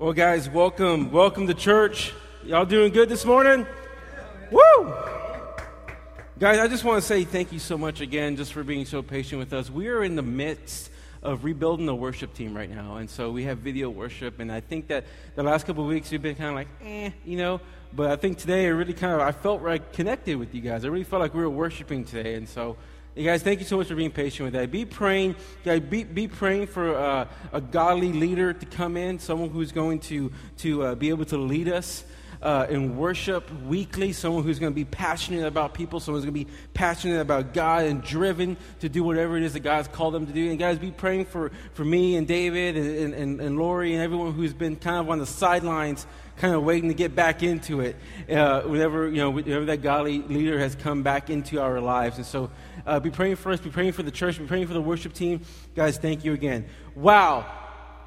Well, guys, welcome. Welcome to church. Y'all doing good this morning? Woo! Guys, I just want to say thank you so much again just for being so patient with us. We are in the midst of rebuilding the worship team right now. And so we have video worship. And I think that the last couple of weeks we've been kind of like, eh, you know. But I think today I really kind of, I felt like connected with you guys. I really felt like we were worshiping today. And so you guys, thank you so much for being patient with that. Be praying, guys, be, be praying for uh, a godly leader to come in, someone who's going to, to uh, be able to lead us uh, in worship weekly, someone who's going to be passionate about people, someone who's going to be passionate about God and driven to do whatever it is that God's called them to do. And guys, be praying for, for me and David and, and, and Lori and everyone who's been kind of on the sidelines kind of waiting to get back into it uh, whenever, you know, whenever that godly leader has come back into our lives. And so uh, be praying for us, be praying for the church, be praying for the worship team. Guys, thank you again. Wow.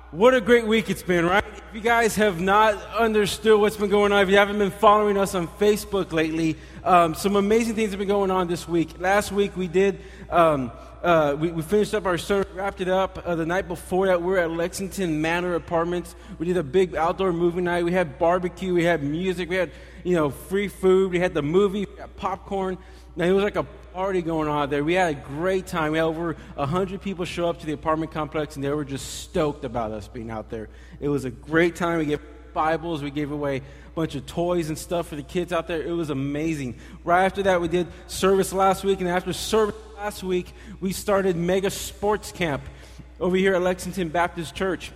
What a great week it's been, right? If you guys have not understood what's been going on, if you haven't been following us on Facebook lately, um, some amazing things have been going on this week. Last week we did, um, uh, we, we, finished up our sermon, wrapped it up. Uh, the night before that, we were at Lexington Manor Apartments. We did a big outdoor movie night. We had barbecue, we had music, we had, you know, free food, we had the movie, had popcorn. Now, it was like a party going on there. We had a great time. We had over 100 people show up to the apartment complex, and they were just stoked about us being out there. It was a great time. We gave Bibles, we gave away a bunch of toys and stuff for the kids out there. It was amazing. Right after that, we did service last week, and after service last week, we started Mega Sports Camp over here at Lexington Baptist Church.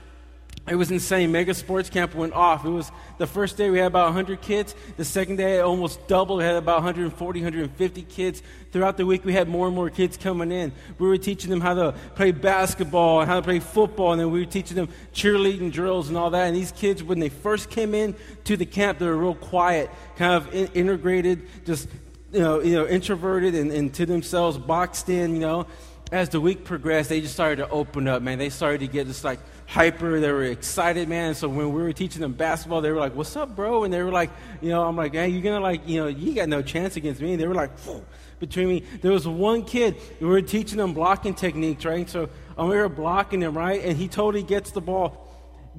It was insane. Mega Sports Camp went off. It was the first day we had about 100 kids. The second day, it almost doubled. We had about 140, 150 kids. Throughout the week, we had more and more kids coming in. We were teaching them how to play basketball and how to play football, and then we were teaching them cheerleading drills and all that. And these kids, when they first came in to the camp, they were real quiet, kind of in- integrated, just you know, you know, introverted and, and to themselves, boxed in. You know, as the week progressed, they just started to open up. Man, they started to get just like hyper. They were excited, man. So when we were teaching them basketball, they were like, "What's up, bro?" And they were like, "You know," I'm like, "Hey, you're gonna like, you know, you got no chance against me." And they were like, Phew. between me. There was one kid we were teaching them blocking techniques, right? So um, we were blocking him, right? And he totally gets the ball.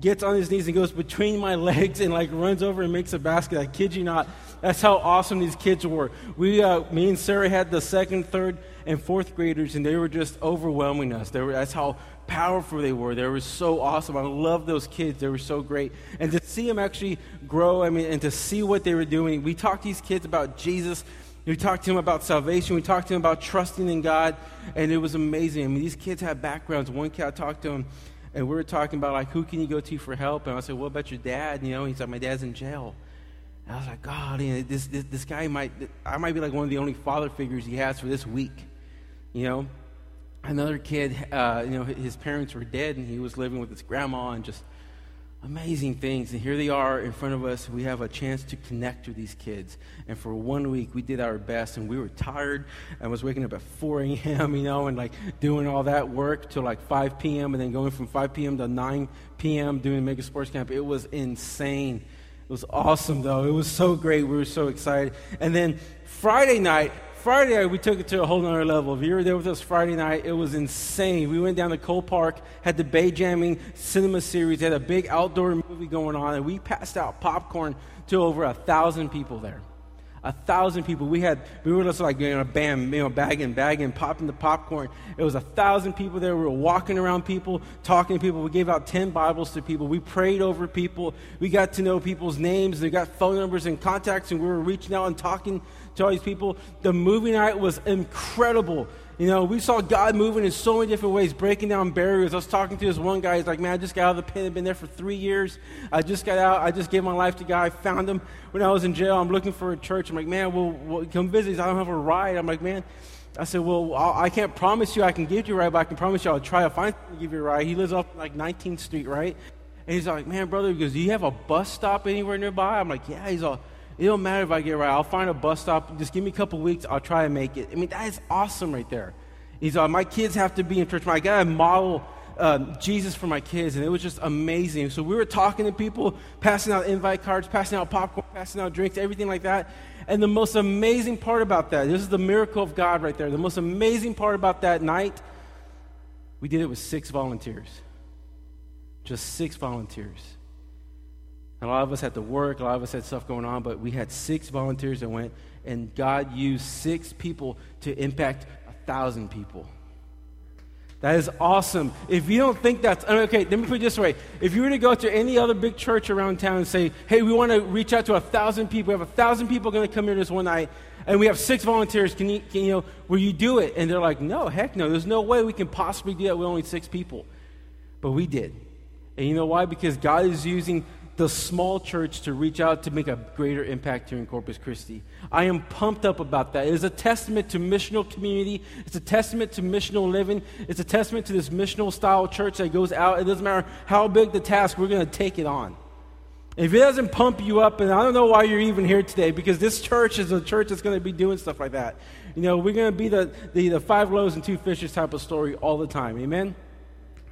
Gets on his knees and goes between my legs and like runs over and makes a basket. I kid you not. That's how awesome these kids were. We, uh, me and Sarah had the second, third, and fourth graders, and they were just overwhelming us. They were, that's how powerful they were. They were so awesome. I love those kids. They were so great. And to see them actually grow, I mean, and to see what they were doing. We talked to these kids about Jesus. We talked to them about salvation. We talked to them about trusting in God. And it was amazing. I mean, these kids had backgrounds. One kid I talked to him, and we were talking about, like, who can you go to for help? And I said, what about your dad? You know, he's like, my dad's in jail. And I was like, God, you know, this, this, this guy might, I might be like one of the only father figures he has for this week. You know? another kid, uh, you know, his parents were dead and he was living with his grandma and just amazing things. And here they are in front of us. We have a chance to connect with these kids. And for one week, we did our best and we were tired. I was waking up at 4 a.m., you know, and like doing all that work till like 5 p.m. and then going from 5 p.m. to 9 p.m. doing Mega Sports Camp. It was insane. It was awesome, though. It was so great. We were so excited. And then Friday night, Friday night, we took it to a whole nother level. If you were there with us Friday night, it was insane. We went down to Cole Park, had the Bay Jamming Cinema Series, had a big outdoor movie going on, and we passed out popcorn to over a thousand people there. A thousand people. We had, we were just like, you know, bam, you know, bagging, bagging, popping the popcorn. It was a thousand people there. We were walking around people, talking to people. We gave out 10 Bibles to people. We prayed over people. We got to know people's names. They got phone numbers and contacts, and we were reaching out and talking to all these people. The movie night was incredible. You know, we saw God moving in so many different ways, breaking down barriers. I was talking to this one guy. He's like, man, I just got out of the pen. I've been there for three years. I just got out. I just gave my life to God. I found him when I was in jail. I'm looking for a church. I'm like, man, well, well come visit. I don't have a ride. I'm like, man. I said, well, I can not promise you I can give you a ride, but I can promise you I'll try to find to give you a ride. He lives off like 19th Street, right? And he's like, man, brother, he goes, do you have a bus stop anywhere nearby? I'm like, yeah. He's all, it don't matter if I get right. I'll find a bus stop. Just give me a couple weeks. I'll try and make it. I mean, that is awesome right there. He's like, my kids have to be in church. I got to model um, Jesus for my kids, and it was just amazing. So we were talking to people, passing out invite cards, passing out popcorn, passing out drinks, everything like that. And the most amazing part about that, this is the miracle of God right there. The most amazing part about that night, we did it with six volunteers. Just six volunteers. And a lot of us had to work, a lot of us had stuff going on, but we had six volunteers that went, and God used six people to impact a thousand people. That is awesome. If you don't think that's uh, okay, let me put it this way: if you were to go to any other big church around town and say, "Hey, we want to reach out to a thousand people. We have a thousand people going to come here this one night, and we have six volunteers. Can you, can, you know, will you do it?" And they're like, "No, heck no. There's no way we can possibly do that with only six people." But we did, and you know why? Because God is using the small church to reach out to make a greater impact here in Corpus Christi. I am pumped up about that. It is a testament to missional community. It's a testament to missional living. It's a testament to this missional style church that goes out. It doesn't matter how big the task, we're going to take it on. If it doesn't pump you up, and I don't know why you're even here today, because this church is a church that's going to be doing stuff like that. You know, we're going to be the, the, the five loaves and two fishes type of story all the time. Amen?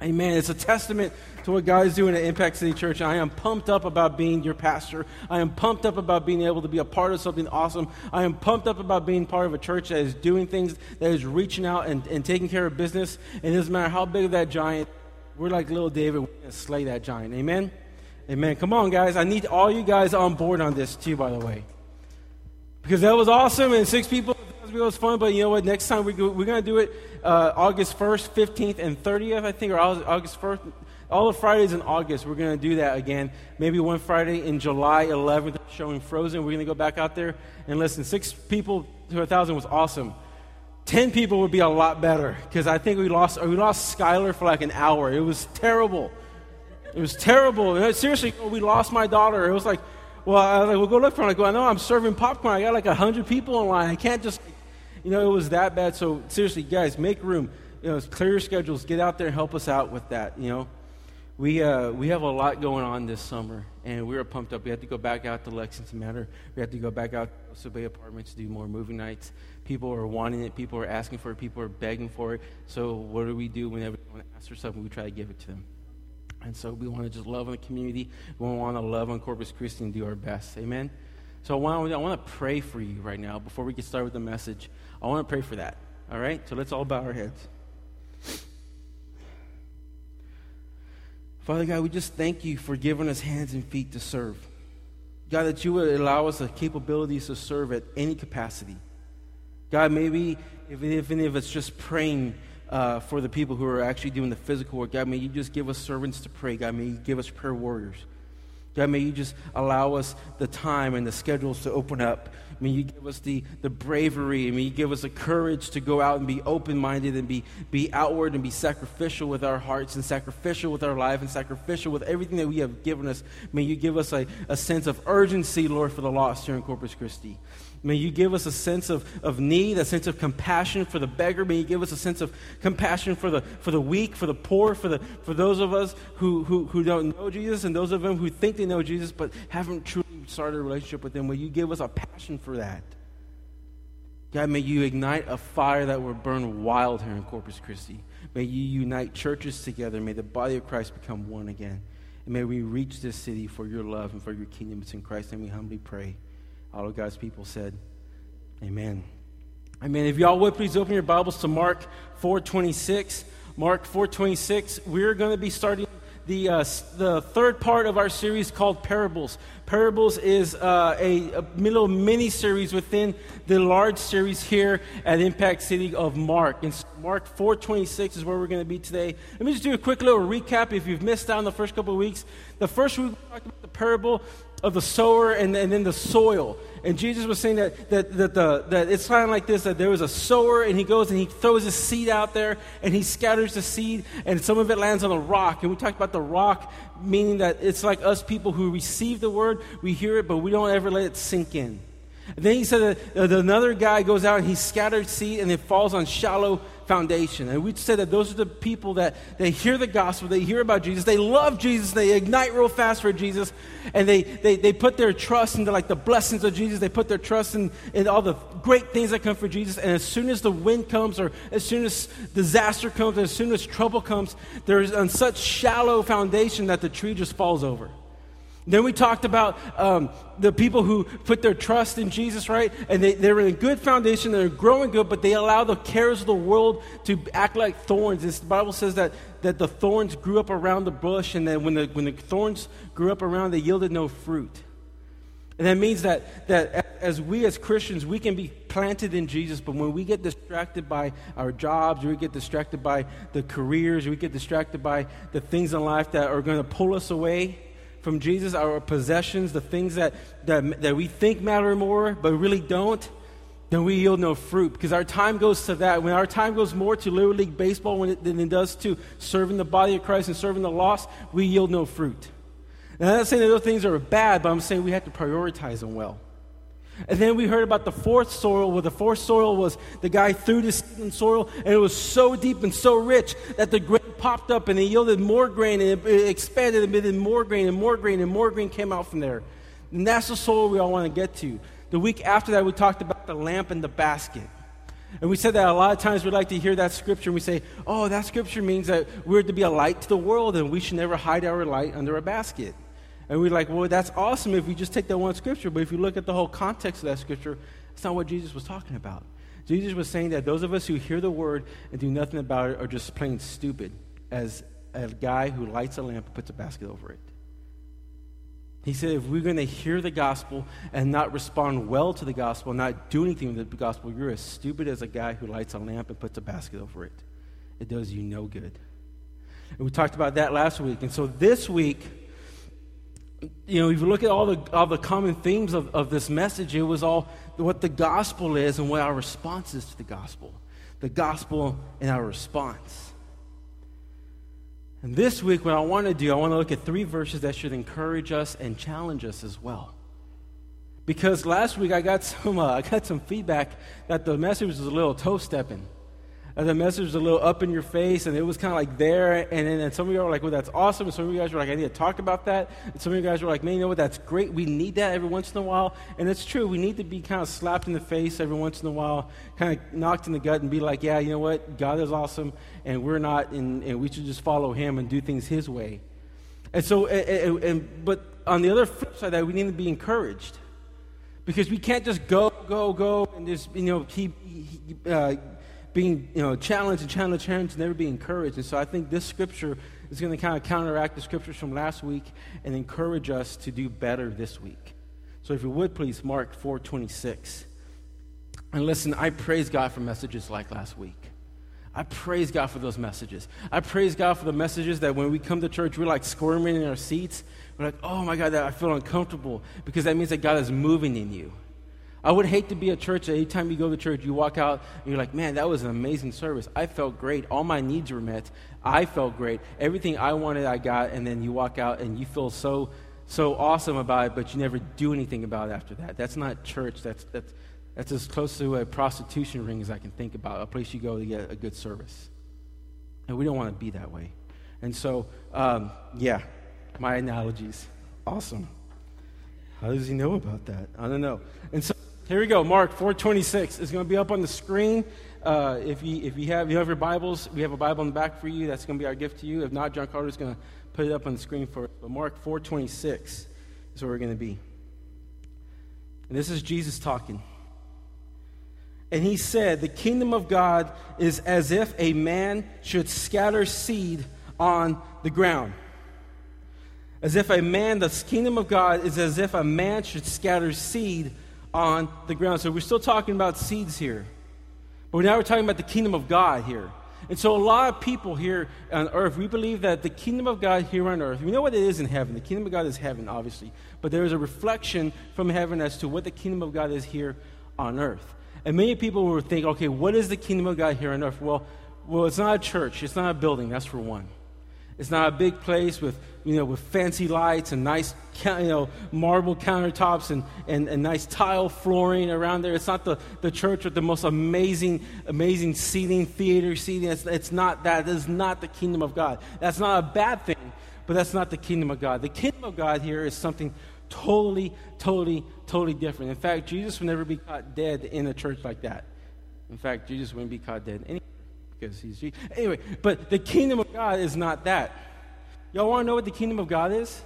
Amen. It's a testament to what God is doing at Impact City Church. I am pumped up about being your pastor. I am pumped up about being able to be a part of something awesome. I am pumped up about being part of a church that is doing things, that is reaching out and, and taking care of business. And it doesn't matter how big of that giant, we're like little David, we're going to slay that giant. Amen? Amen. Come on, guys. I need all you guys on board on this, too, by the way. Because that was awesome, and six people it was fun, but you know what? Next time we go, we're going to do it uh, August 1st, 15th, and 30th, I think, or August 1st. All the Fridays in August, we're going to do that again. Maybe one Friday in July 11th, showing Frozen. We're going to go back out there and listen. Six people to a thousand was awesome. Ten people would be a lot better because I think we lost we lost Skylar for like an hour. It was terrible. It was terrible. Seriously, we lost my daughter. It was like, well, I was like, we'll go look for her. I go, I know I'm serving popcorn. I got like a hundred people in line. I can't just you know, it was that bad. So seriously, guys, make room. You know, clear your schedules. Get out there and help us out with that. You know, we uh, we have a lot going on this summer, and we were pumped up. We had to go back out to Lexington Manor. We had to go back out to Bay Apartments to do more movie nights. People are wanting it. People are asking for it. People are begging for it. So what do we do whenever someone asks for something? We try to give it to them. And so we want to just love on the community. We want to love on Corpus Christi and do our best. Amen. So I want, I want to pray for you right now before we get started with the message. I want to pray for that. All right? So let's all bow our heads. Father God, we just thank you for giving us hands and feet to serve. God, that you would allow us the capabilities to serve at any capacity. God, maybe if, even if it's just praying uh, for the people who are actually doing the physical work, God, may you just give us servants to pray. God, may you give us prayer warriors. God, may you just allow us the time and the schedules to open up. May you give us the, the bravery. May you give us the courage to go out and be open minded and be, be outward and be sacrificial with our hearts and sacrificial with our life and sacrificial with everything that we have given us. May you give us a, a sense of urgency, Lord, for the lost here in Corpus Christi. May you give us a sense of, of need, a sense of compassion for the beggar. May you give us a sense of compassion for the, for the weak, for the poor, for, the, for those of us who, who, who don't know Jesus and those of them who think they know Jesus but haven't truly started a relationship with Him. May you give us a passion for that. God, may you ignite a fire that will burn wild here in Corpus Christi. May you unite churches together. May the body of Christ become one again. And may we reach this city for your love and for your kingdom. It's in Christ, and we humbly pray. All of God's people said, Amen. Amen. If y'all would please open your Bibles to Mark 4:26. Mark 4:26. We're going to be starting the, uh, the third part of our series called Parables. Parables is uh, a, a, little mini series within the large series here at Impact City of Mark. And Mark 4:26 is where we're going to be today. Let me just do a quick little recap. If you've missed out on the first couple of weeks, the first week we talked about the parable of the sower and, and then the soil. And Jesus was saying that, that, that, the, that it's kind of like this that there was a sower, and he goes and he throws his seed out there, and he scatters the seed, and some of it lands on a rock. And we talked about the rock, meaning that it's like us people who receive the word, we hear it, but we don't ever let it sink in. And then he said that another guy goes out and he scatters seed, and it falls on shallow foundation. And we said that those are the people that they hear the gospel, they hear about Jesus, they love Jesus, they ignite real fast for Jesus, and they, they, they put their trust into like the blessings of Jesus, they put their trust in, in all the great things that come for Jesus. And as soon as the wind comes, or as soon as disaster comes, as soon as trouble comes, there's on such shallow foundation that the tree just falls over. Then we talked about um, the people who put their trust in Jesus, right? And they, they're in a good foundation, they're growing good, but they allow the cares of the world to act like thorns. This, the Bible says that, that the thorns grew up around the bush, and then when the, when the thorns grew up around, they yielded no fruit. And that means that, that as we as Christians, we can be planted in Jesus, but when we get distracted by our jobs, we get distracted by the careers, we get distracted by the things in life that are going to pull us away from Jesus, our possessions, the things that, that, that we think matter more, but really don't, then we yield no fruit because our time goes to that. When our time goes more to Little League Baseball it, than it does to serving the body of Christ and serving the lost, we yield no fruit. Now, I'm not saying that those things are bad, but I'm saying we have to prioritize them well. And then we heard about the fourth soil, where the fourth soil was the guy threw in soil, and it was so deep and so rich that the grain popped up and it yielded more grain, and it expanded and yielded more grain and more grain, and more grain came out from there. And that's the soil we all want to get to. The week after that, we talked about the lamp and the basket. And we said that a lot of times we like to hear that scripture and we say, oh, that scripture means that we're to be a light to the world and we should never hide our light under a basket. And we're like, well, that's awesome if we just take that one scripture. But if you look at the whole context of that scripture, it's not what Jesus was talking about. Jesus was saying that those of us who hear the word and do nothing about it are just plain stupid, as a guy who lights a lamp and puts a basket over it. He said, if we're going to hear the gospel and not respond well to the gospel, not do anything with the gospel, you're as stupid as a guy who lights a lamp and puts a basket over it. It does you no good. And we talked about that last week. And so this week, you know, if you look at all the, all the common themes of, of this message, it was all what the gospel is and what our response is to the gospel. The gospel and our response. And this week, what I want to do, I want to look at three verses that should encourage us and challenge us as well. Because last week I got some, uh, I got some feedback that the message was a little toe stepping the message was a little up in your face, and it was kind of like there. And then some of you are like, well, that's awesome. And some of you guys were like, I need to talk about that. And some of you guys were like, man, you know what? That's great. We need that every once in a while. And it's true. We need to be kind of slapped in the face every once in a while, kind of knocked in the gut, and be like, yeah, you know what? God is awesome, and we're not, and, and we should just follow Him and do things His way. And so, and, and, but on the other flip side, that we need to be encouraged because we can't just go, go, go, and just you know keep uh, being you know, challenged and challenged, challenged, and never be encouraged. And so I think this scripture is going to kind of counteract the scriptures from last week and encourage us to do better this week. So if you would please, Mark 4:26. And listen, I praise God for messages like last week. I praise God for those messages. I praise God for the messages that when we come to church, we're like squirming in our seats. We're like, oh my God, that I feel uncomfortable because that means that God is moving in you. I would hate to be a church that anytime you go to church, you walk out and you're like, man, that was an amazing service. I felt great. All my needs were met. I felt great. Everything I wanted, I got. And then you walk out and you feel so, so awesome about it, but you never do anything about it after that. That's not church. That's, that's, that's as close to a prostitution ring as I can think about, a place you go to get a good service. And we don't want to be that way. And so, um, yeah, my analogies. Awesome. How does he know about that? I don't know. And so here we go. Mark 426 is going to be up on the screen. Uh, if, you, if you, have, you have your Bibles, we have a Bible in the back for you. That's going to be our gift to you. If not, John Carter is going to put it up on the screen for us. But Mark 426 is where we're going to be. And this is Jesus talking. And he said, The kingdom of God is as if a man should scatter seed on the ground. As if a man, the kingdom of God is as if a man should scatter seed on the ground. So we're still talking about seeds here. But now we're talking about the kingdom of God here. And so a lot of people here on earth, we believe that the kingdom of God here on earth, we know what it is in heaven. The kingdom of God is heaven, obviously. But there is a reflection from heaven as to what the kingdom of God is here on earth. And many people will think, okay, what is the kingdom of God here on earth? Well, well, it's not a church, it's not a building, that's for one. It's not a big place with, you know, with fancy lights and nice you know, marble countertops and, and, and nice tile flooring around there. It's not the, the church with the most amazing, amazing seating, theater seating. It's, it's not that. That is not the kingdom of God. That's not a bad thing, but that's not the kingdom of God. The kingdom of God here is something totally, totally, totally different. In fact, Jesus would never be caught dead in a church like that. In fact, Jesus wouldn't be caught dead anyway because he's Jesus. Anyway, but the kingdom of God is not that. Y'all want to know what the kingdom of God is?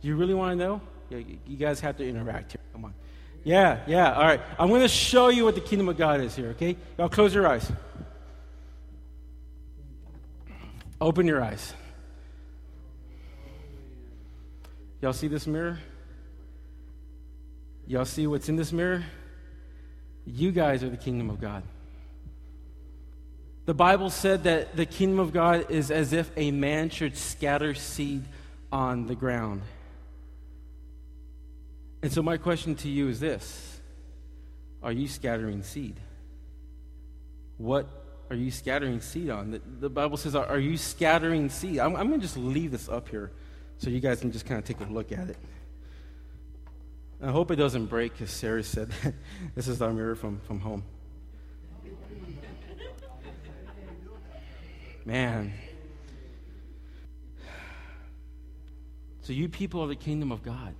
Do you really want to know? You guys have to interact here. Come on. Yeah, yeah. All right. I'm going to show you what the kingdom of God is here, okay? Y'all close your eyes. Open your eyes. Y'all see this mirror? Y'all see what's in this mirror? You guys are the kingdom of God. The Bible said that the kingdom of God is as if a man should scatter seed on the ground. And so, my question to you is this Are you scattering seed? What are you scattering seed on? The, the Bible says, Are you scattering seed? I'm, I'm going to just leave this up here so you guys can just kind of take a look at it. I hope it doesn't break, because Sarah said this is our mirror from, from home. Man. So, you people are the kingdom of God.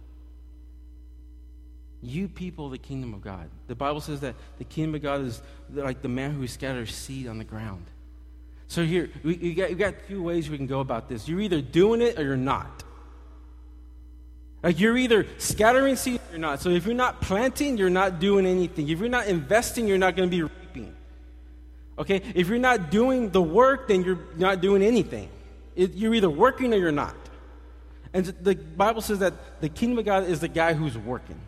You people, the kingdom of God. The Bible says that the kingdom of God is like the man who scatters seed on the ground. So here, we, you, got, you got ways we can go about this. You're either doing it or you're not. Like you're either scattering seed or you're not. So if you're not planting, you're not doing anything. If you're not investing, you're not going to be. Okay? If you're not doing the work, then you're not doing anything. It, you're either working or you're not. And the Bible says that the kingdom of God is the guy who's working.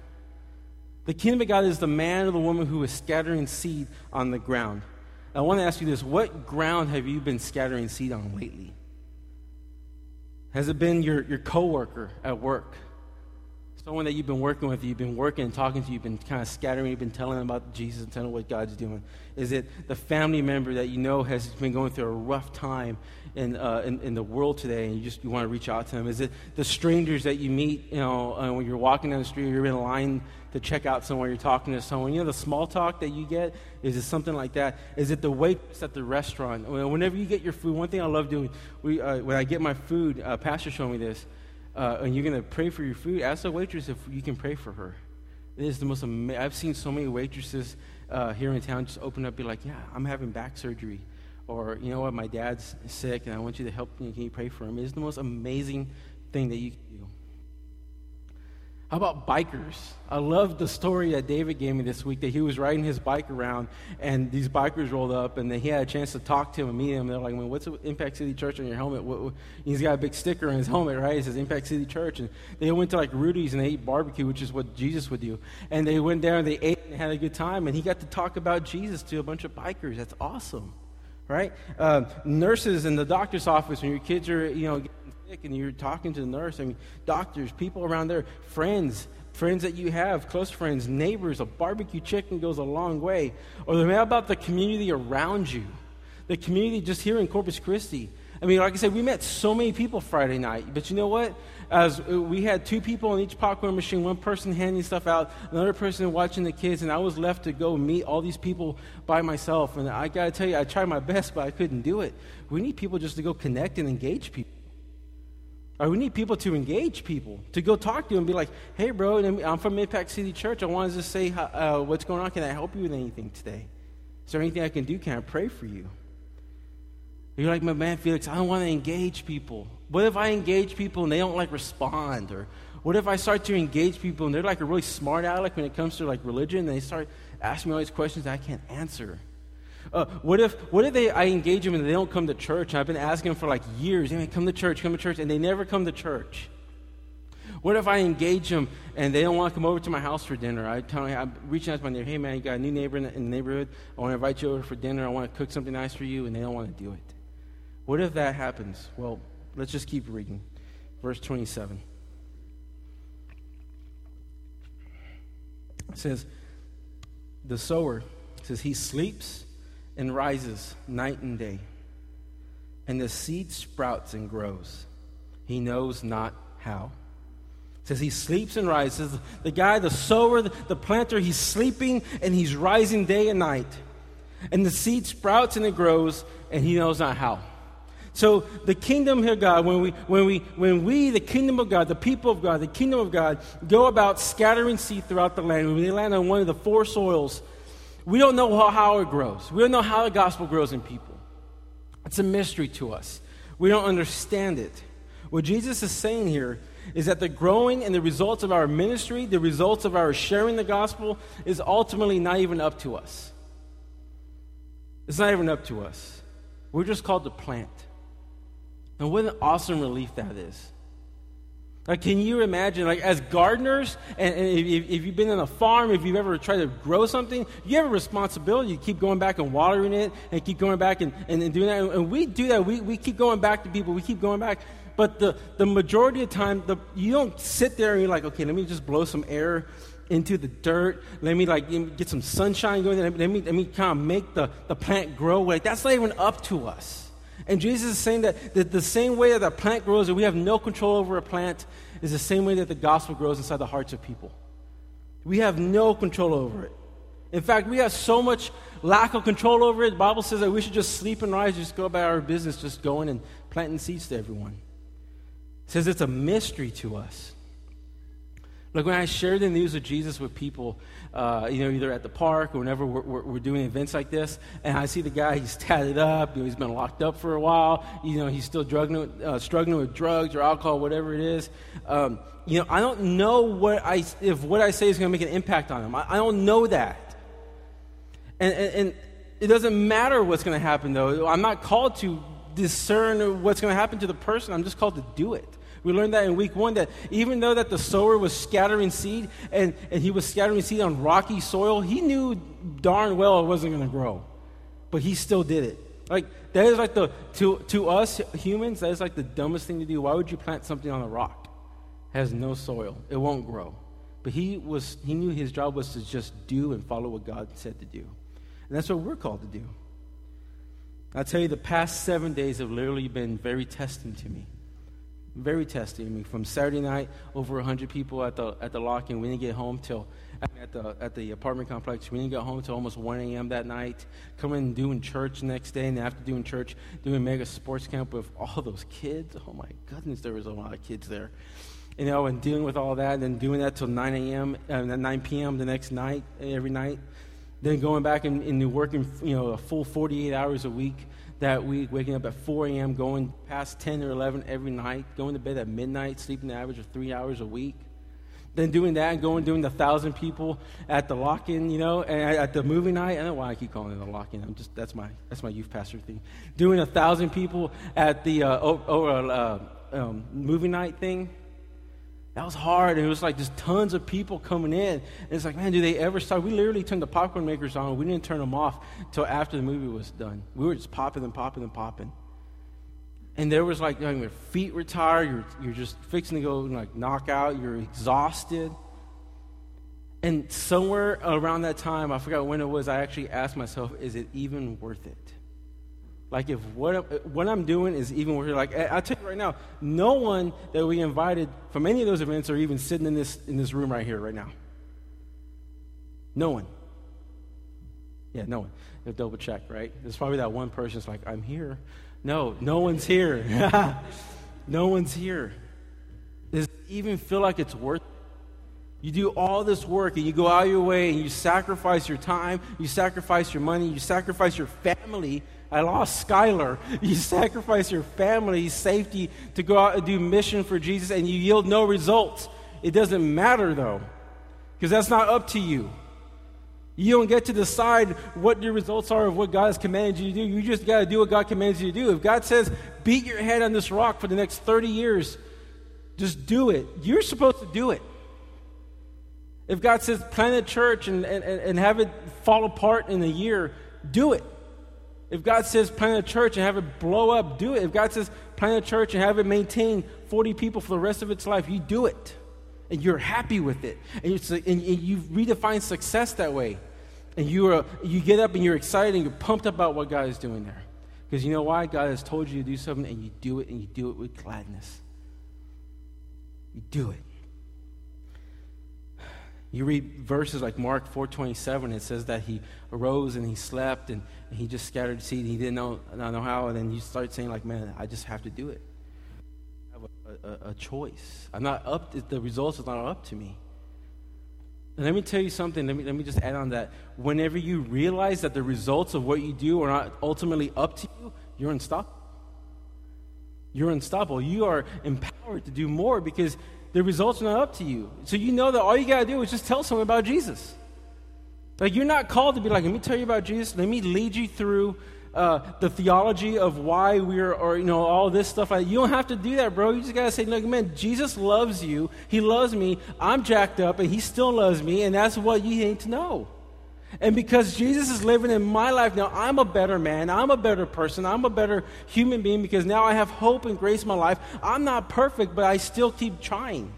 The kingdom of God is the man or the woman who is scattering seed on the ground. I want to ask you this what ground have you been scattering seed on lately? Has it been your, your coworker at work? Someone that you've been working with, you've been working and talking to, you've been kind of scattering, you've been telling them about Jesus and telling them what God's doing? Is it the family member that you know has been going through a rough time in, uh, in, in, the world today and you just you want to reach out to them? Is it the strangers that you meet, you know, uh, when you're walking down the street, or you're in line to check out somewhere, you're talking to someone? You know, the small talk that you get? Is it something like that? Is it the waitress at the restaurant? Whenever you get your food, one thing I love doing, we, uh, when I get my food, uh, Pastor showed me this uh, and you're going to pray for your food, ask the waitress if you can pray for her. It is the most. I've seen so many waitresses uh, here in town just open up, be like, "Yeah, I'm having back surgery," or "You know what, my dad's sick, and I want you to help me. Can you pray for him?" It is the most amazing thing that you can do. How about bikers? I love the story that David gave me this week that he was riding his bike around and these bikers rolled up and then he had a chance to talk to him and meet him. They're like, what's Impact City Church on your helmet? What, what? He's got a big sticker on his helmet, right? It says Impact City Church. And they went to like Rudy's and they ate barbecue, which is what Jesus would do. And they went there and they ate and had a good time. And he got to talk about Jesus to a bunch of bikers. That's awesome, right? Uh, nurses in the doctor's office when your kids are, you know, sick and you're talking to the nurse, mean, doctors, people around there, friends, friends that you have, close friends, neighbors, a barbecue chicken goes a long way. Or how about the community around you? The community just here in Corpus Christi. I mean, like I said, we met so many people Friday night, but you know what? As uh, we had two people in each popcorn machine, one person handing stuff out, another person watching the kids, and I was left to go meet all these people by myself. And I got to tell you, I tried my best, but I couldn't do it. We need people just to go connect and engage people. Or we need people to engage people, to go talk to them and be like, hey, bro, I'm from Impact City Church. I wanted to say uh, what's going on. Can I help you with anything today? Is there anything I can do? Can I pray for you? You're like, my man, Felix, I don't want to engage people. What if I engage people and they don't like respond? Or what if I start to engage people and they're like a really smart aleck when it comes to like religion and they start asking me all these questions I can't answer? Uh, what if what if they I engage them and they don't come to church? I've been asking them for like years, hey, come to church, come to church, and they never come to church. What if I engage them and they don't want to come over to my house for dinner? I tell them, I'm reaching out to my neighbor, hey man, you got a new neighbor in the, in the neighborhood. I want to invite you over for dinner. I want to cook something nice for you, and they don't want to do it. What if that happens? Well, let's just keep reading. Verse 27. It says, The sower says, He sleeps and rises night and day. And the seed sprouts and grows. He knows not how. Says he sleeps and rises. The guy, the sower, the planter, he's sleeping and he's rising day and night. And the seed sprouts and it grows, and he knows not how. So the kingdom of God, when we, when we, when we, the kingdom of God, the people of God, the kingdom of God, go about scattering seed throughout the land, when we land on one of the four soils, we don't know how, how it grows. We don't know how the gospel grows in people. It's a mystery to us. We don't understand it. What Jesus is saying here is that the growing and the results of our ministry, the results of our sharing the gospel, is ultimately not even up to us. It's not even up to us. We're just called to plant. And what an awesome relief that is. Like, can you imagine, like, as gardeners, and, and if, if, you've been on a farm, if you've ever tried to grow something, you have a responsibility to keep going back and watering it and keep going back and, and, and doing that. And we do that. We, we keep going back to people. We keep going back. But the, the majority of time, the, you don't sit there and you're like, okay, let me just blow some air into the dirt. Let me like get some sunshine going. Let me, let me kind of make the, the plant grow. Like, that's not even up to us. And Jesus is saying that, that the same way that a plant grows, and we have no control over a plant, is the same way that the gospel grows inside the hearts of people. We have no control over it. In fact, we have so much lack of control over it. The Bible says that we should just sleep and rise, just go about our business, just going and planting seeds to everyone. It says it's a mystery to us. Like when I share the news of Jesus with people, uh, you know, either at the park or whenever we're, we're, we're, doing events like this, and I see the guy, he's tatted up, you know, he's been locked up for a while, you know, he's still struggling, uh, struggling with drugs or alcohol, whatever it is. Um, you know, I don't know what I, if what I say is going to make an impact on him. I, I don't know that. And, and, and it doesn't matter what's going to happen, though. I'm not called to discern what's going to happen to the person. I'm just called to do it. We learned that in week one that even though that the sower was scattering seed and, and he was scattering seed on rocky soil, he knew darn well it wasn't going to grow. But he still did it. Like that is like the to to us humans, that is like the dumbest thing to do. Why would you plant something on a rock? It has no soil. It won't grow. But he was he knew his job was to just do and follow what God said to do. And that's what we're called to do. I tell you, the past seven days have literally been very testing to me very testing. I mean, from Saturday night, over 100 people at the at the lock-in. We didn't get home till at the at the apartment complex. We didn't get home till almost 1 a.m. that night. Coming and doing church next day, and after doing church, doing mega sports camp with all those kids. Oh my goodness, there was a lot of kids there. You know, and dealing with all that, and then doing that till 9 a.m. and uh, 9 p.m. the next night, every night. Then going back and, and working, you know, a full 48 hours a week that week, waking up at 4 a.m., going past 10 or 11 every night, going to bed at midnight, sleeping the average of three hours a week. Then doing that and going doing the thousand people at the lock-in, you know, and at the movie night. I don't know why I keep calling it a lock-in. I'm just that's my that's my youth pastor thing. Doing a thousand people at the uh, uh, um, movie night thing. That was hard. And it was like just tons of people coming in. And it's like, man, do they ever start? We literally turned the popcorn makers on. We didn't turn them off until after the movie was done. We were just popping and popping and popping. And there was like, you know, your feet were tired. You're, you're just fixing to go like knock out. You're exhausted. And somewhere around that time, I forgot when it was, I actually asked myself, is it even worth it? Like if what, what I'm doing is even it, like I'll tell you right now, no one that we invited from any of those events are even sitting in this in this room right here right now. No one. Yeah, no one. They'll double check, right? There's probably that one person that's like, I'm here. No, no one's here. no one's here. Does it even feel like it's worth it? You do all this work and you go out your way and you sacrifice your time, you sacrifice your money, you sacrifice your family I lost Skylar. You sacrifice your family's safety to go out and do mission for Jesus, and you yield no results. It doesn't matter, though, because that's not up to you. You don't get to decide what your results are of what God has commanded you to do. You just got to do what God commands you to do. If God says, beat your head on this rock for the next 30 years, just do it. You're supposed to do it. If God says, plant a church and, and, and have it fall apart in a year, do it. If God says plant a church and have it blow up, do it. If God says plant a church and have it maintain 40 people for the rest of its life, you do it. And you're happy with it. And, and, and you redefine success that way. And you, are, you get up and you're excited and you're pumped about what God is doing there. Because you know why? God has told you to do something and you do it and you do it with gladness. You do it. You read verses like Mark 4:27. It says that he arose and he slept and, and he just scattered seed. He didn't know, not know how. And then you start saying like, "Man, I just have to do it. I have a, a, a choice. I'm not up. To, the results is not up to me." And let me tell you something. Let me let me just add on that. Whenever you realize that the results of what you do are not ultimately up to you, you're unstoppable. You're unstoppable. You are empowered to do more because the results are not up to you. So you know that all you got to do is just tell someone about Jesus. Like, you're not called to be like, let me tell you about Jesus. Let me lead you through uh, the theology of why we're, or, you know, all this stuff. You don't have to do that, bro. You just got to say, look, man, Jesus loves you. He loves me. I'm jacked up, and he still loves me, and that's what you need to know. And because Jesus is living in my life now, I'm a better man. I'm a better person. I'm a better human being because now I have hope and grace in my life. I'm not perfect, but I still keep trying.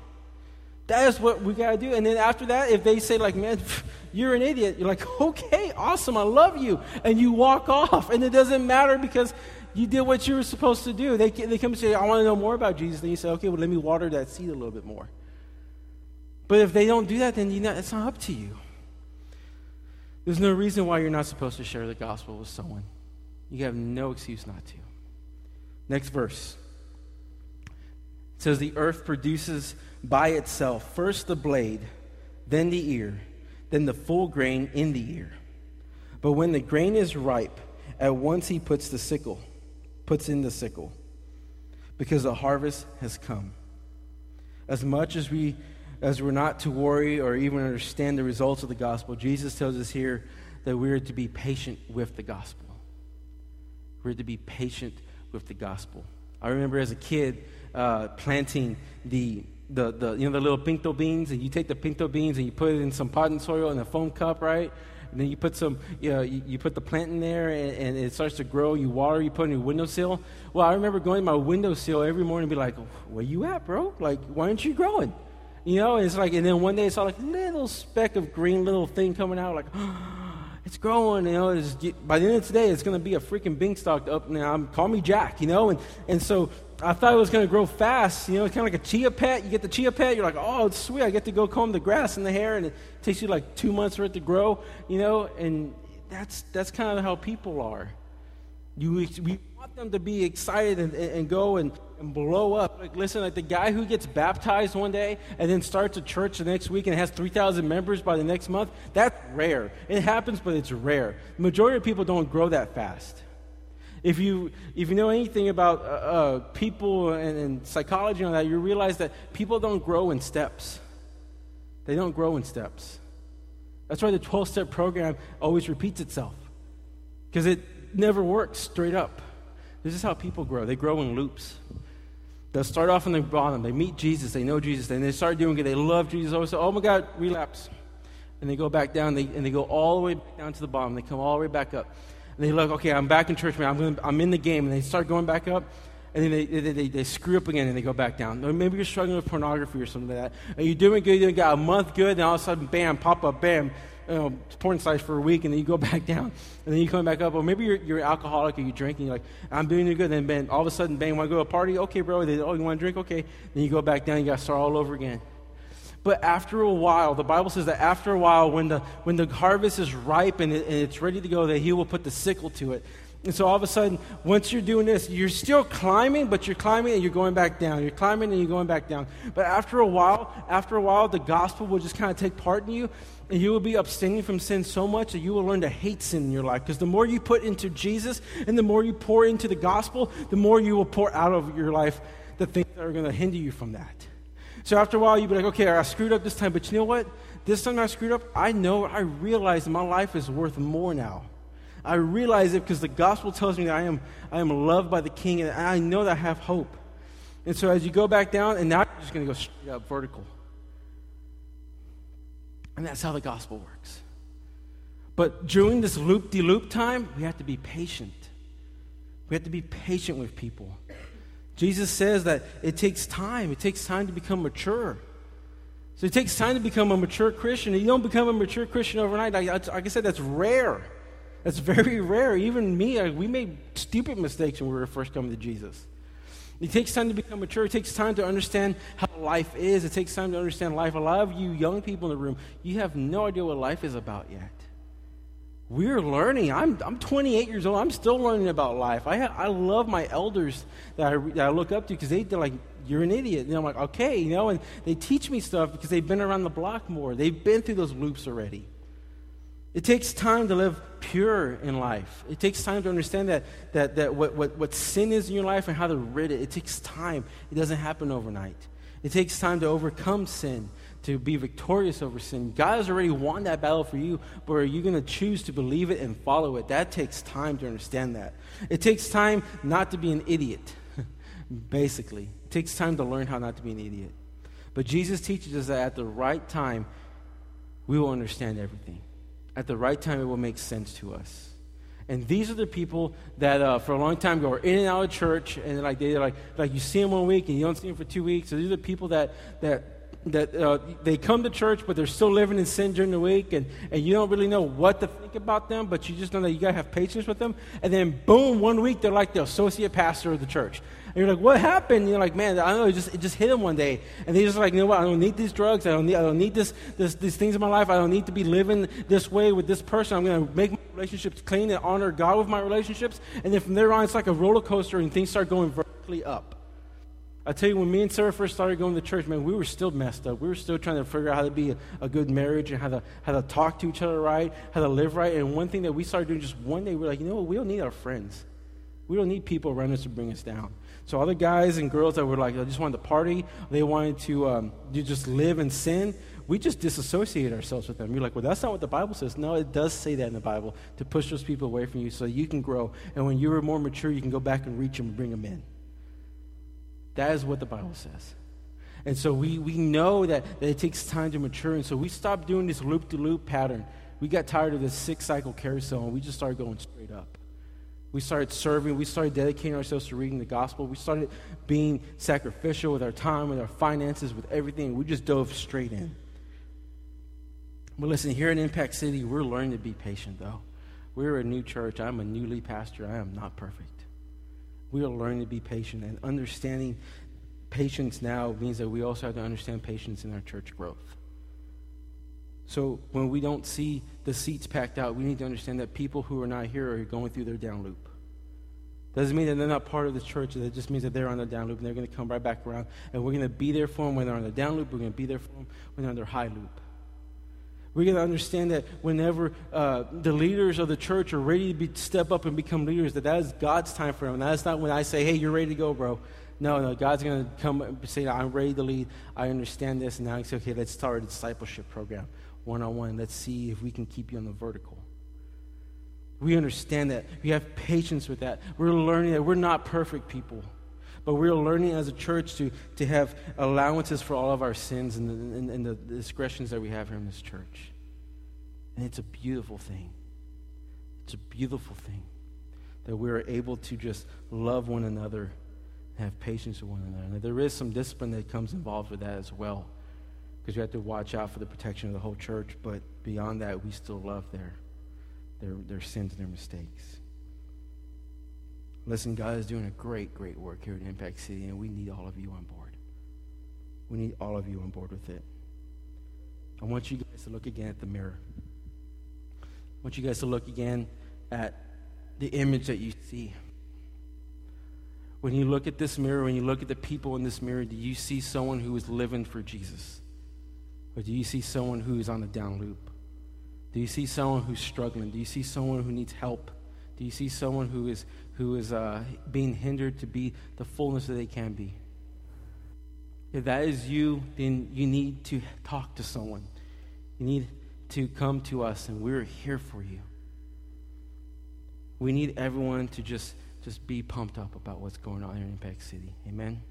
That is what we got to do. And then after that, if they say, like, man, you're an idiot, you're like, okay, awesome, I love you. And you walk off. And it doesn't matter because you did what you were supposed to do. They, they come and say, I want to know more about Jesus. Then you say, okay, well, let me water that seed a little bit more. But if they don't do that, then you know, it's not up to you. There's no reason why you're not supposed to share the gospel with someone. You have no excuse not to. Next verse. It says, The earth produces by itself first the blade, then the ear, then the full grain in the ear. But when the grain is ripe, at once he puts the sickle, puts in the sickle, because the harvest has come. As much as we as we're not to worry or even understand the results of the gospel, Jesus tells us here that we're to be patient with the gospel. We're to be patient with the gospel. I remember as a kid uh, planting the, the, the, you know, the little pinto beans, and you take the pinto beans and you put it in some potting soil in a foam cup, right? And then you put some, you, know, you, you put the plant in there and, and, it starts to grow. You water, you put in your windowsill. Well, I remember going to my windowsill every morning and be like, where you at, bro? Like, why aren't you growing? You know, it's like, and then one day it's all like little speck of green little thing coming out, like, it's growing, you know. It's, by the end of today, it's going to be a freaking beanstalk up now. Call me Jack, you know. And, and so I thought it was going to grow fast. You know, it's kind of like a chia pet. You get the chia pet, you're like, oh, it's sweet. I get to go comb the grass and the hair, and it takes you like two months for it to grow, you know. And that's, that's kind of how people are. You, we want them to be excited and, and go and and blow up. Like, listen, like the guy who gets baptized one day and then starts a church the next week and has 3,000 members by the next month, that's rare. It happens, but it's rare. The majority of people don't grow that fast. If you, if you know anything about uh, uh, people and, and psychology and all that, you realize that people don't grow in steps. They don't grow in steps. That's why the 12 step program always repeats itself, because it never works straight up. This is how people grow. They grow in loops. They'll start off in the bottom. They meet Jesus. They know Jesus. And they start doing it. They love Jesus. Oh, Always say, oh my God, relapse. And they go back down. They, and they go all the way down to the bottom. They come all the way back up. And they look, okay, I'm back in church, man. I'm, gonna, I'm in the game. And they start going back up. And then they, they, they, they, screw up again and they go back down. Or maybe you're struggling with pornography or something like that. And you're doing good. You got a month good. And all of a sudden, bam, pop up, bam you know, porn sites for a week and then you go back down and then you come back up. Or maybe you're, you're alcoholic or you're drinking. You're like, I'm doing it good. And then all of a sudden, bang, want to go to a party? Okay, bro. They, oh, you want to drink? Okay. Then you go back down. You got to start all over again. But after a while, the Bible says that after a while, when the, when the harvest is ripe and, it, and it's ready to go, that he will put the sickle to it. And so all of a sudden, once you're doing this, you're still climbing, but you're climbing and you're going back down. You're climbing and you're going back down. But after a while, after a while, the gospel will just kind of take part in you, and you will be abstaining from sin so much that you will learn to hate sin in your life. Because the more you put into Jesus and the more you pour into the gospel, the more you will pour out of your life the things that are going to hinder you from that. So after a while, you'll be like, okay, I screwed up this time, but you know what? This time I screwed up, I know, I realize my life is worth more now. I realize it because the gospel tells me that I am, I am loved by the king and I know that I have hope. And so as you go back down, and now you're just going to go straight up vertical. And that's how the gospel works. But during this loop de loop time, we have to be patient. We have to be patient with people. Jesus says that it takes time, it takes time to become mature. So it takes time to become a mature Christian. You don't become a mature Christian overnight. Like, like I said, that's rare. That's very rare. Even me, we made stupid mistakes when we were first coming to Jesus. It takes time to become mature. It takes time to understand how life is. It takes time to understand life. A lot of you young people in the room, you have no idea what life is about yet. We're learning. I'm, I'm 28 years old. I'm still learning about life. I, I love my elders that I, that I look up to because they, they're like, you're an idiot. And I'm like, okay, you know, and they teach me stuff because they've been around the block more. They've been through those loops already. It takes time to live pure in life. It takes time to understand that, that, that what, what, what sin is in your life and how to rid it. It takes time. It doesn't happen overnight. It takes time to overcome sin, to be victorious over sin. God has already won that battle for you, but are you going to choose to believe it and follow it? That takes time to understand that. It takes time not to be an idiot, basically. It takes time to learn how not to be an idiot. But Jesus teaches us that at the right time, we will understand everything. At the right time, it will make sense to us. And these are the people that uh, for a long time go in and out of church, and like they like like you see them one week and you don't see them for two weeks. So these are the people that that that uh, they come to church, but they're still living in sin during the week, and, and you don't really know what to think about them, but you just know that you got to have patience with them. And then, boom, one week they're like the associate pastor of the church. And you're like, what happened? And you're like, man, I don't know, it just, it just hit them one day. And they just like, you know what, I don't need these drugs. I don't need, I don't need this, this, these things in my life. I don't need to be living this way with this person. I'm going to make my relationships clean and honor God with my relationships. And then from there on, it's like a roller coaster, and things start going vertically up. I tell you, when me and Sarah first started going to church, man, we were still messed up. We were still trying to figure out how to be a, a, good marriage and how to, how to talk to each other right, how to live right. And one thing that we started doing just one day, we we're like, you know what? We don't need our friends. We don't need people around us to bring us down. So other guys and girls that were like, I just wanted to party, they wanted to um, just live in sin, we just disassociate ourselves with them. You're like, well, that's not what the Bible says. No, it does say that in the Bible to push those people away from you so you can grow. And when you're more mature, you can go back and reach them and bring them in. That is what the Bible says. And so we, we know that, that it takes time to mature. And so we stopped doing this loop to loop pattern. We got tired of this six cycle carousel and we just started going straight up. We started serving. We started dedicating ourselves to reading the gospel. We started being sacrificial with our time, with our finances, with everything. We just dove straight in. But listen, here in Impact City, we're learning to be patient, though. We're a new church. I'm a newly pastor. I am not perfect. We are learning to be patient and understanding patience now means that we also have to understand patience in our church growth. So when we don't see the seats packed out, we need to understand that people who are not here are going through their down loop. Doesn't mean that they're not part of the church. It just means that they're on the down loop and they're going to come right back around. And we're going to be there for them when they're on the down loop. We're going to be there for them when they're on their high loop. We're going to understand that whenever uh, the leaders of the church are ready to be, step up and become leaders, that that is God's time for them. And that's not when I say, hey, you're ready to go, bro. No, no, God's going to come and say, I'm ready to lead. I understand this. And now say, okay, let's start a discipleship program one on one. Let's see if we can keep you on the vertical. We understand that. We have patience with that. We're learning that we're not perfect people. But we're learning as a church to, to have allowances for all of our sins and the, and, and the discretions that we have here in this church. And it's a beautiful thing. It's a beautiful thing that we're able to just love one another and have patience with one another. There is some discipline that comes involved with that as well, because you have to watch out for the protection of the whole church. But beyond that, we still love their, their, their sins and their mistakes. Listen, God is doing a great, great work here at Impact City, and we need all of you on board. We need all of you on board with it. I want you guys to look again at the mirror. I want you guys to look again at the image that you see. When you look at this mirror, when you look at the people in this mirror, do you see someone who is living for Jesus? Or do you see someone who is on the down loop? Do you see someone who's struggling? Do you see someone who needs help? Do you see someone who is who is uh, being hindered to be the fullness that they can be. If that is you, then you need to talk to someone. You need to come to us, and we're here for you. We need everyone to just, just be pumped up about what's going on here in Impact City. Amen?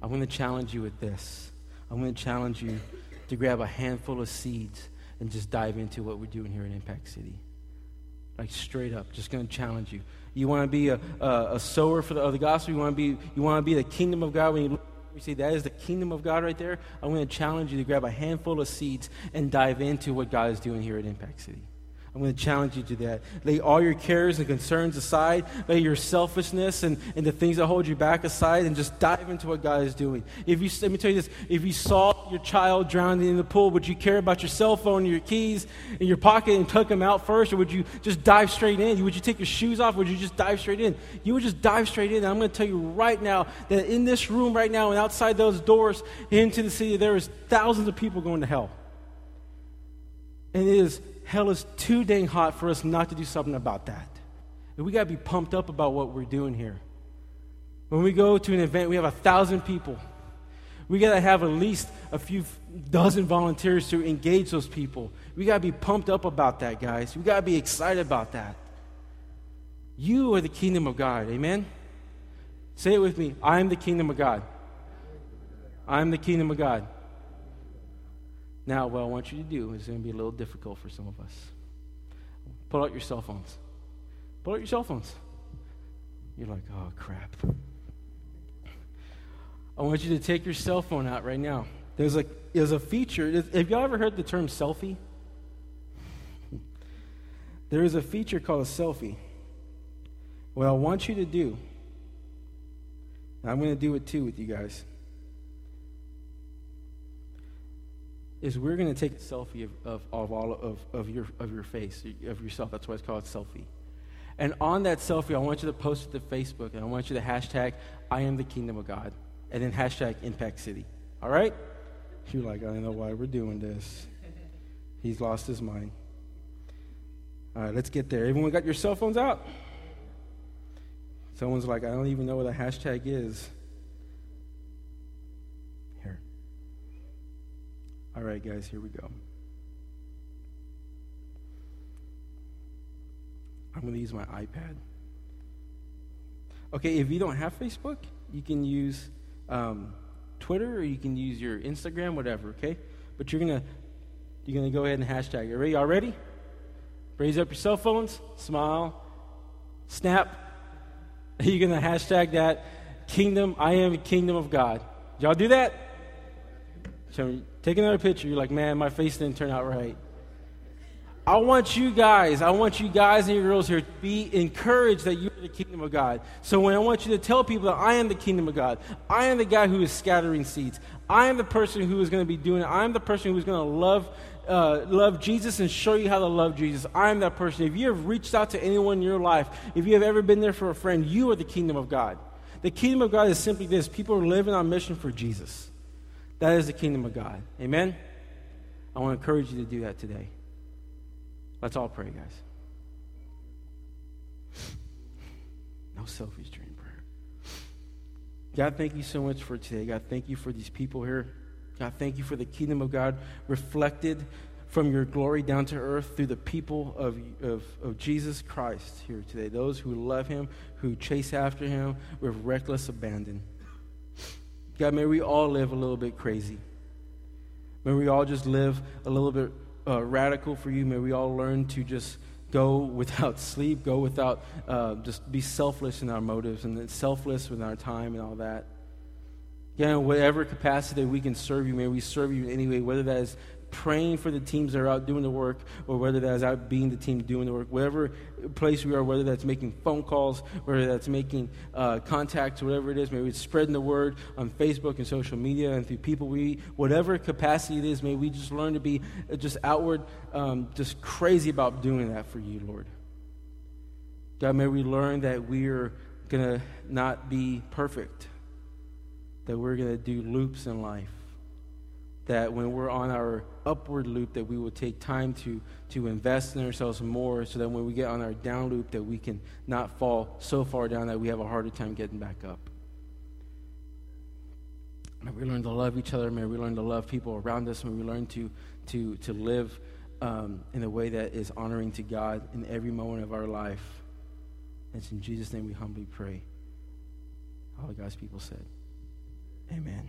I'm going to challenge you with this. I'm going to challenge you to grab a handful of seeds and just dive into what we're doing here in Impact City. Like straight up, just going to challenge you. You want to be a, a, a, sower for the, of the gospel. You want to be you want to be the kingdom of God. When you, you see that is the kingdom of God right there. I'm going to challenge you to grab a handful of seeds and dive into what God is doing here at Impact City. I'm going to challenge you to that. Lay all your cares and concerns aside. Lay your selfishness and, and the things that hold you back aside and just dive into what God is doing. If you, let me tell you this if you saw your child drowning in the pool, would you care about your cell phone and your keys in your pocket and tuck them out first? Or would you just dive straight in? Would you take your shoes off? Would you just dive straight in? You would just dive straight in. And I'm going to tell you right now that in this room right now and outside those doors into the city, there is thousands of people going to hell. And it is hell is too dang hot for us not to do something about that. And we got to be pumped up about what we're doing here. When we go to an event, we have a thousand people. We got to have at least a few dozen volunteers to engage those people. We got to be pumped up about that, guys. We got to be excited about that. You are the kingdom of God. Amen? Say it with me. I am the kingdom of God. I am the kingdom of God. Now, what I want you to do is going to be a little difficult for some of us. Pull out your cell phones. Pull out your cell phones. You're like, oh, crap. I want you to take your cell phone out right now. There's a, there's a feature. Have y'all ever heard the term selfie? There is a feature called a selfie. What I want you to do, I'm going to do it too with you guys, is we're going to take a selfie of, of, of all of, of, your, of your face, of yourself. That's why it's called selfie. And on that selfie, I want you to post it to Facebook, and I want you to hashtag, I am the kingdom of God, and then hashtag Impact City. All right? You're like, I don't know why we're doing this. He's lost his mind. All right, let's get there. Everyone got your cell phones out? Someone's like, I don't even know what a hashtag is. All right, guys, here we go. I'm going to use my iPad. Okay, if you don't have Facebook, you can use um, Twitter or you can use your Instagram, whatever, okay? But you're going to you're going to go ahead and hashtag. You ready? Y'all ready? Raise up your cell phones, smile, snap. You're going to hashtag that kingdom, I am kingdom of God. Y'all do that? So take another picture. You're like, man, my face didn't turn out right. I want you guys, I want you guys and your girls here to be encouraged that you're the kingdom of God. So when I want you to tell people that I am the kingdom of God, I am the guy who is scattering seeds. I am the person who is going to be doing it. I am the person who is going to love uh, love Jesus and show you how to love Jesus. I am that person. If you have reached out to anyone in your life, if you have ever been there for a friend, you are the kingdom of God. The kingdom of God is simply this people are living on mission for Jesus. That is the kingdom of God. Amen? I want to encourage you to do that today. Let's all pray, guys. No selfies during prayer. God, thank you so much for today. God, thank you for these people here. God, thank you for the kingdom of God reflected from your glory down to earth through the people of, of, of Jesus Christ here today. Those who love him, who chase after him with reckless abandon. God, may we all live a little bit crazy. May we all just live a little bit uh, radical for you. May we all learn to just go without sleep, go without, uh, just be selfless in our motives and selfless with our time and all that. Yeah, whatever capacity we can serve you, may we serve you in any way, whether that is praying for the teams that are out doing the work or whether that is out being the team doing the work, whatever place we are, whether that's making phone calls, whether that's making uh, contacts, whatever it is, maybe it's spreading the word on Facebook and social media and through people we, whatever capacity it is, may we just learn to be just outward, um, just crazy about doing that for you, Lord. God, may we learn that we are going to not be perfect that we're going to do loops in life. That when we're on our upward loop, that we will take time to, to invest in ourselves more so that when we get on our down loop, that we can not fall so far down that we have a harder time getting back up. May we learn to love each other. May we learn to love people around us. May we learn to, to, to live um, in a way that is honoring to God in every moment of our life. and It's in Jesus' name we humbly pray. All God's people said. Amen.